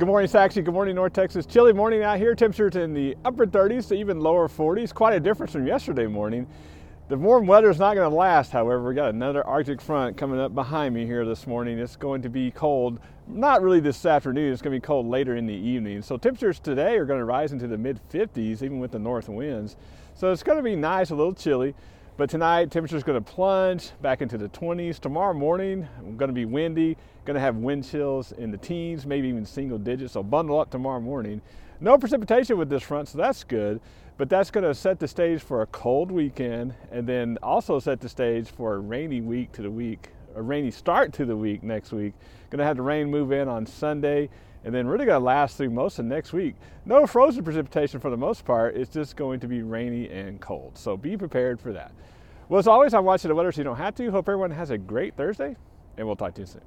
Good morning, Sachse. Good morning, North Texas. Chilly morning out here. Temperatures in the upper 30s to even lower 40s. Quite a difference from yesterday morning. The warm weather is not going to last, however. We got another Arctic front coming up behind me here this morning. It's going to be cold, not really this afternoon. It's going to be cold later in the evening. So temperatures today are going to rise into the mid 50s, even with the north winds. So it's going to be nice, a little chilly. But tonight, temperature is going to plunge back into the 20s. Tomorrow morning, going to be windy, going to have wind chills in the teens, maybe even single digits. So bundle up tomorrow morning. No precipitation with this front, so that's good. But that's going to set the stage for a cold weekend and then also set the stage for a rainy week to the week, a rainy start to the week next week. Going to have the rain move in on Sunday and then really going to last through most of next week. No frozen precipitation for the most part. It's just going to be rainy and cold. So be prepared for that. Well, as always, I'm watching the weather so you don't have to. Hope everyone has a great Thursday, and we'll talk to you soon.